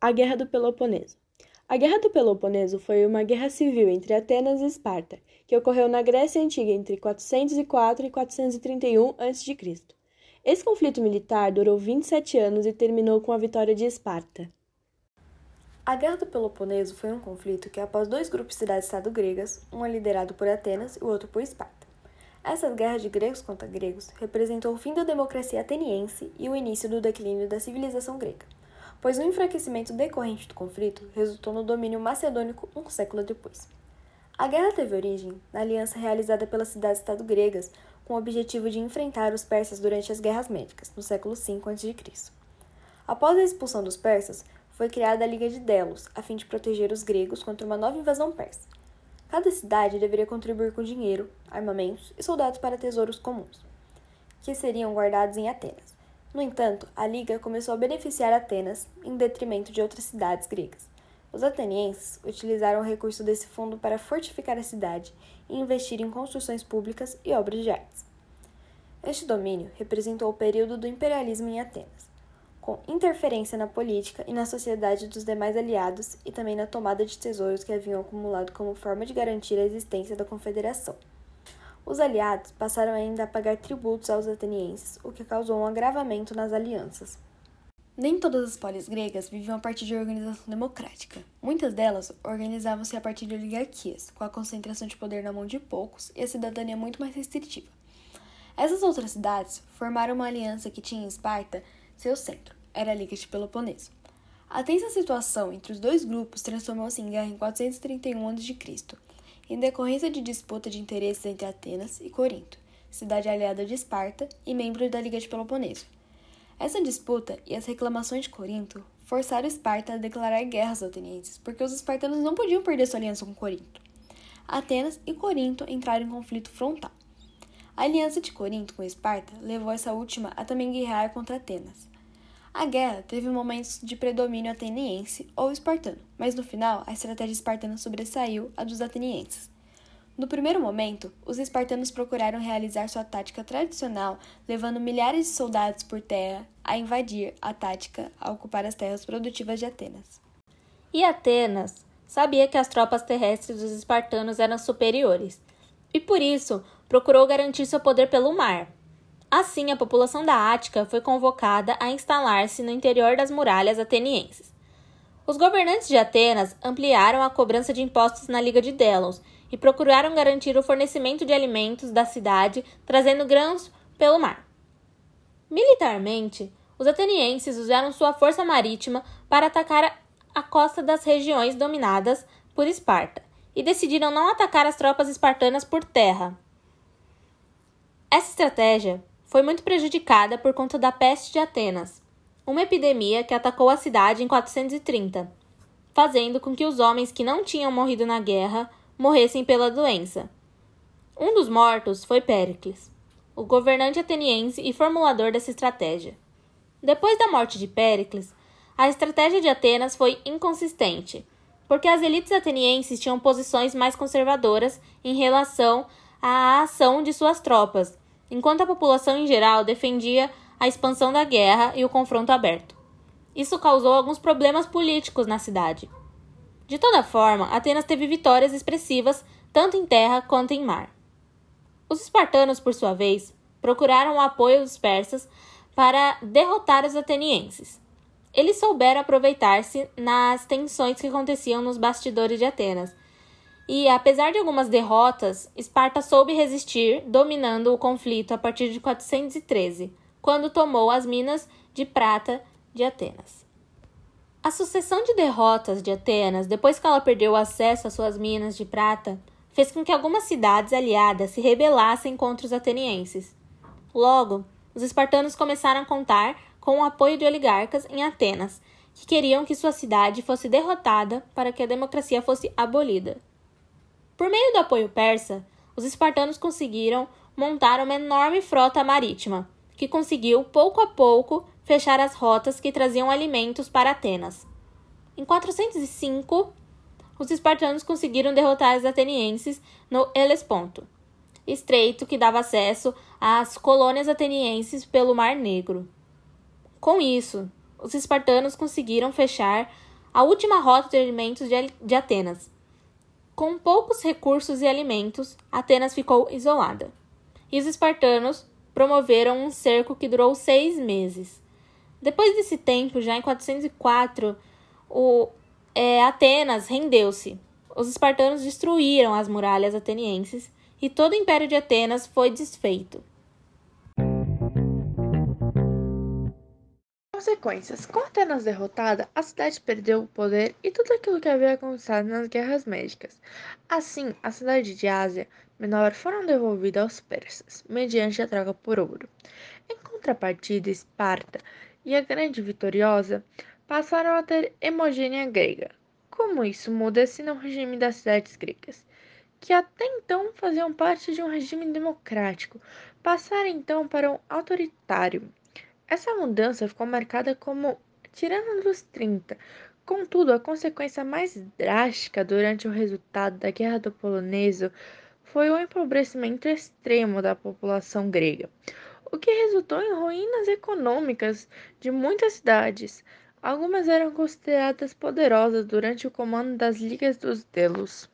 A Guerra do Peloponeso. A Guerra do Peloponeso foi uma guerra civil entre Atenas e Esparta, que ocorreu na Grécia Antiga entre 404 e 431 a.C. Esse conflito militar durou 27 anos e terminou com a vitória de Esparta. A Guerra do Peloponeso foi um conflito que, após dois grupos de cidades-estado gregas, um liderado por Atenas e o outro por Esparta. Essas guerras de gregos contra gregos representou o fim da democracia ateniense e o início do declínio da civilização grega pois o enfraquecimento decorrente do conflito resultou no domínio macedônico um século depois. A guerra teve origem na aliança realizada pelas cidades-estado gregas com o objetivo de enfrentar os persas durante as guerras médicas, no século V a.C. Após a expulsão dos persas, foi criada a Liga de Delos, a fim de proteger os gregos contra uma nova invasão persa. Cada cidade deveria contribuir com dinheiro, armamentos e soldados para tesouros comuns, que seriam guardados em Atenas. No entanto, a Liga começou a beneficiar Atenas em detrimento de outras cidades gregas. Os atenienses utilizaram o recurso desse fundo para fortificar a cidade e investir em construções públicas e obras de artes. Este domínio representou o período do imperialismo em Atenas, com interferência na política e na sociedade dos demais aliados e também na tomada de tesouros que haviam acumulado como forma de garantir a existência da confederação. Os aliados passaram ainda a pagar tributos aos atenienses, o que causou um agravamento nas alianças. Nem todas as polis gregas viviam a partir de organização democrática. Muitas delas organizavam-se a partir de oligarquias, com a concentração de poder na mão de poucos e a cidadania muito mais restritiva. Essas outras cidades formaram uma aliança que tinha em Esparta seu centro, era a Liga de Peloponeso. A tensa situação entre os dois grupos transformou-se em guerra em 431 a.C em decorrência de disputa de interesses entre Atenas e Corinto, cidade aliada de Esparta e membro da Liga de Peloponeso. Essa disputa e as reclamações de Corinto forçaram Esparta a declarar guerra aos atenienses, porque os espartanos não podiam perder sua aliança com Corinto. Atenas e Corinto entraram em conflito frontal. A aliança de Corinto com Esparta levou essa última a também guerrear contra Atenas. A guerra teve momentos de predomínio ateniense ou espartano, mas no final a estratégia espartana sobressaiu a dos atenienses. No primeiro momento, os espartanos procuraram realizar sua tática tradicional, levando milhares de soldados por terra a invadir a tática a ocupar as terras produtivas de Atenas. E Atenas sabia que as tropas terrestres dos espartanos eram superiores, e por isso procurou garantir seu poder pelo mar, Assim, a população da Ática foi convocada a instalar-se no interior das muralhas atenienses. Os governantes de Atenas ampliaram a cobrança de impostos na Liga de Delos e procuraram garantir o fornecimento de alimentos da cidade, trazendo grãos pelo mar. Militarmente, os atenienses usaram sua força marítima para atacar a costa das regiões dominadas por Esparta e decidiram não atacar as tropas espartanas por terra. Essa estratégia foi muito prejudicada por conta da peste de Atenas, uma epidemia que atacou a cidade em 430, fazendo com que os homens que não tinham morrido na guerra morressem pela doença. Um dos mortos foi Péricles, o governante ateniense e formulador dessa estratégia. Depois da morte de Péricles, a estratégia de Atenas foi inconsistente, porque as elites atenienses tinham posições mais conservadoras em relação à ação de suas tropas enquanto a população em geral defendia a expansão da guerra e o confronto aberto. Isso causou alguns problemas políticos na cidade. De toda forma, Atenas teve vitórias expressivas tanto em terra quanto em mar. Os espartanos, por sua vez, procuraram o apoio dos persas para derrotar os atenienses. Eles souberam aproveitar-se nas tensões que aconteciam nos bastidores de Atenas e, apesar de algumas derrotas, Esparta soube resistir, dominando o conflito a partir de 413, quando tomou as minas de prata de Atenas. A sucessão de derrotas de Atenas, depois que ela perdeu acesso às suas minas de prata, fez com que algumas cidades aliadas se rebelassem contra os atenienses. Logo, os espartanos começaram a contar com o apoio de oligarcas em Atenas, que queriam que sua cidade fosse derrotada para que a democracia fosse abolida. Por meio do apoio persa, os espartanos conseguiram montar uma enorme frota marítima, que conseguiu, pouco a pouco, fechar as rotas que traziam alimentos para Atenas. Em 405, os espartanos conseguiram derrotar os atenienses no Helesponto. estreito que dava acesso às colônias atenienses pelo Mar Negro. Com isso, os espartanos conseguiram fechar a última rota de alimentos de Atenas. Com poucos recursos e alimentos, Atenas ficou isolada. E os espartanos promoveram um cerco que durou seis meses. Depois desse tempo, já em 404, o, é, Atenas rendeu-se. Os espartanos destruíram as muralhas atenienses e todo o império de Atenas foi desfeito. Consequências: Com Atenas derrotada, a cidade perdeu o poder e tudo aquilo que havia conquistado nas guerras médicas. Assim, a cidade de Ásia Menor foram devolvidas aos persas, mediante a troca por ouro. Em contrapartida, Esparta e a grande vitoriosa passaram a ter hemogênea grega. Como isso muda-se no regime das cidades gregas, que até então faziam parte de um regime democrático, passaram então para um autoritário. Essa mudança ficou marcada como tirando dos 30. Contudo, a consequência mais drástica durante o resultado da Guerra do Poloneso foi o empobrecimento extremo da população grega, o que resultou em ruínas econômicas de muitas cidades. Algumas eram consideradas poderosas durante o comando das Ligas dos Delos.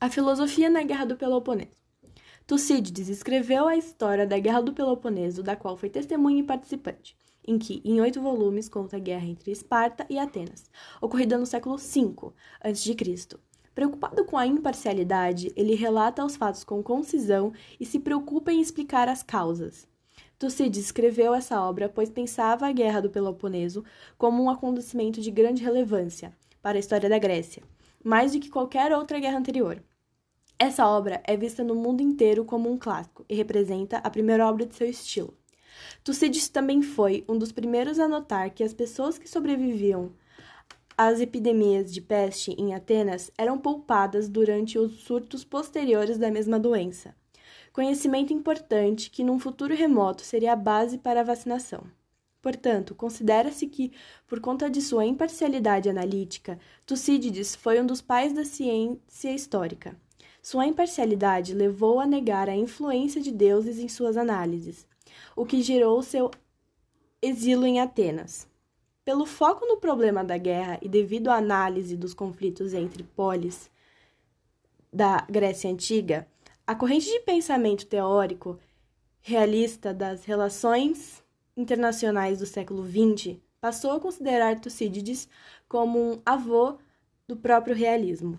A filosofia na Guerra do Peloponeso. Tucídides escreveu a história da Guerra do Peloponeso, da qual foi testemunha e participante em que, em oito volumes, conta a guerra entre Esparta e Atenas, ocorrida no século V a.C. Preocupado com a imparcialidade, ele relata os fatos com concisão e se preocupa em explicar as causas. Tucídides escreveu essa obra pois pensava a Guerra do Peloponeso como um acontecimento de grande relevância para a história da Grécia, mais do que qualquer outra guerra anterior. Essa obra é vista no mundo inteiro como um clássico e representa a primeira obra de seu estilo. Tucídides também foi um dos primeiros a notar que as pessoas que sobreviviam às epidemias de peste em Atenas eram poupadas durante os surtos posteriores da mesma doença. Conhecimento importante que, num futuro remoto, seria a base para a vacinação. Portanto, considera-se que, por conta de sua imparcialidade analítica, Tucídides foi um dos pais da ciência histórica. Sua imparcialidade levou a negar a influência de deuses em suas análises, o que gerou seu exílio em Atenas. Pelo foco no problema da guerra e devido à análise dos conflitos entre polis da Grécia Antiga, a corrente de pensamento teórico realista das relações internacionais do século XX passou a considerar Tucídides como um avô do próprio realismo.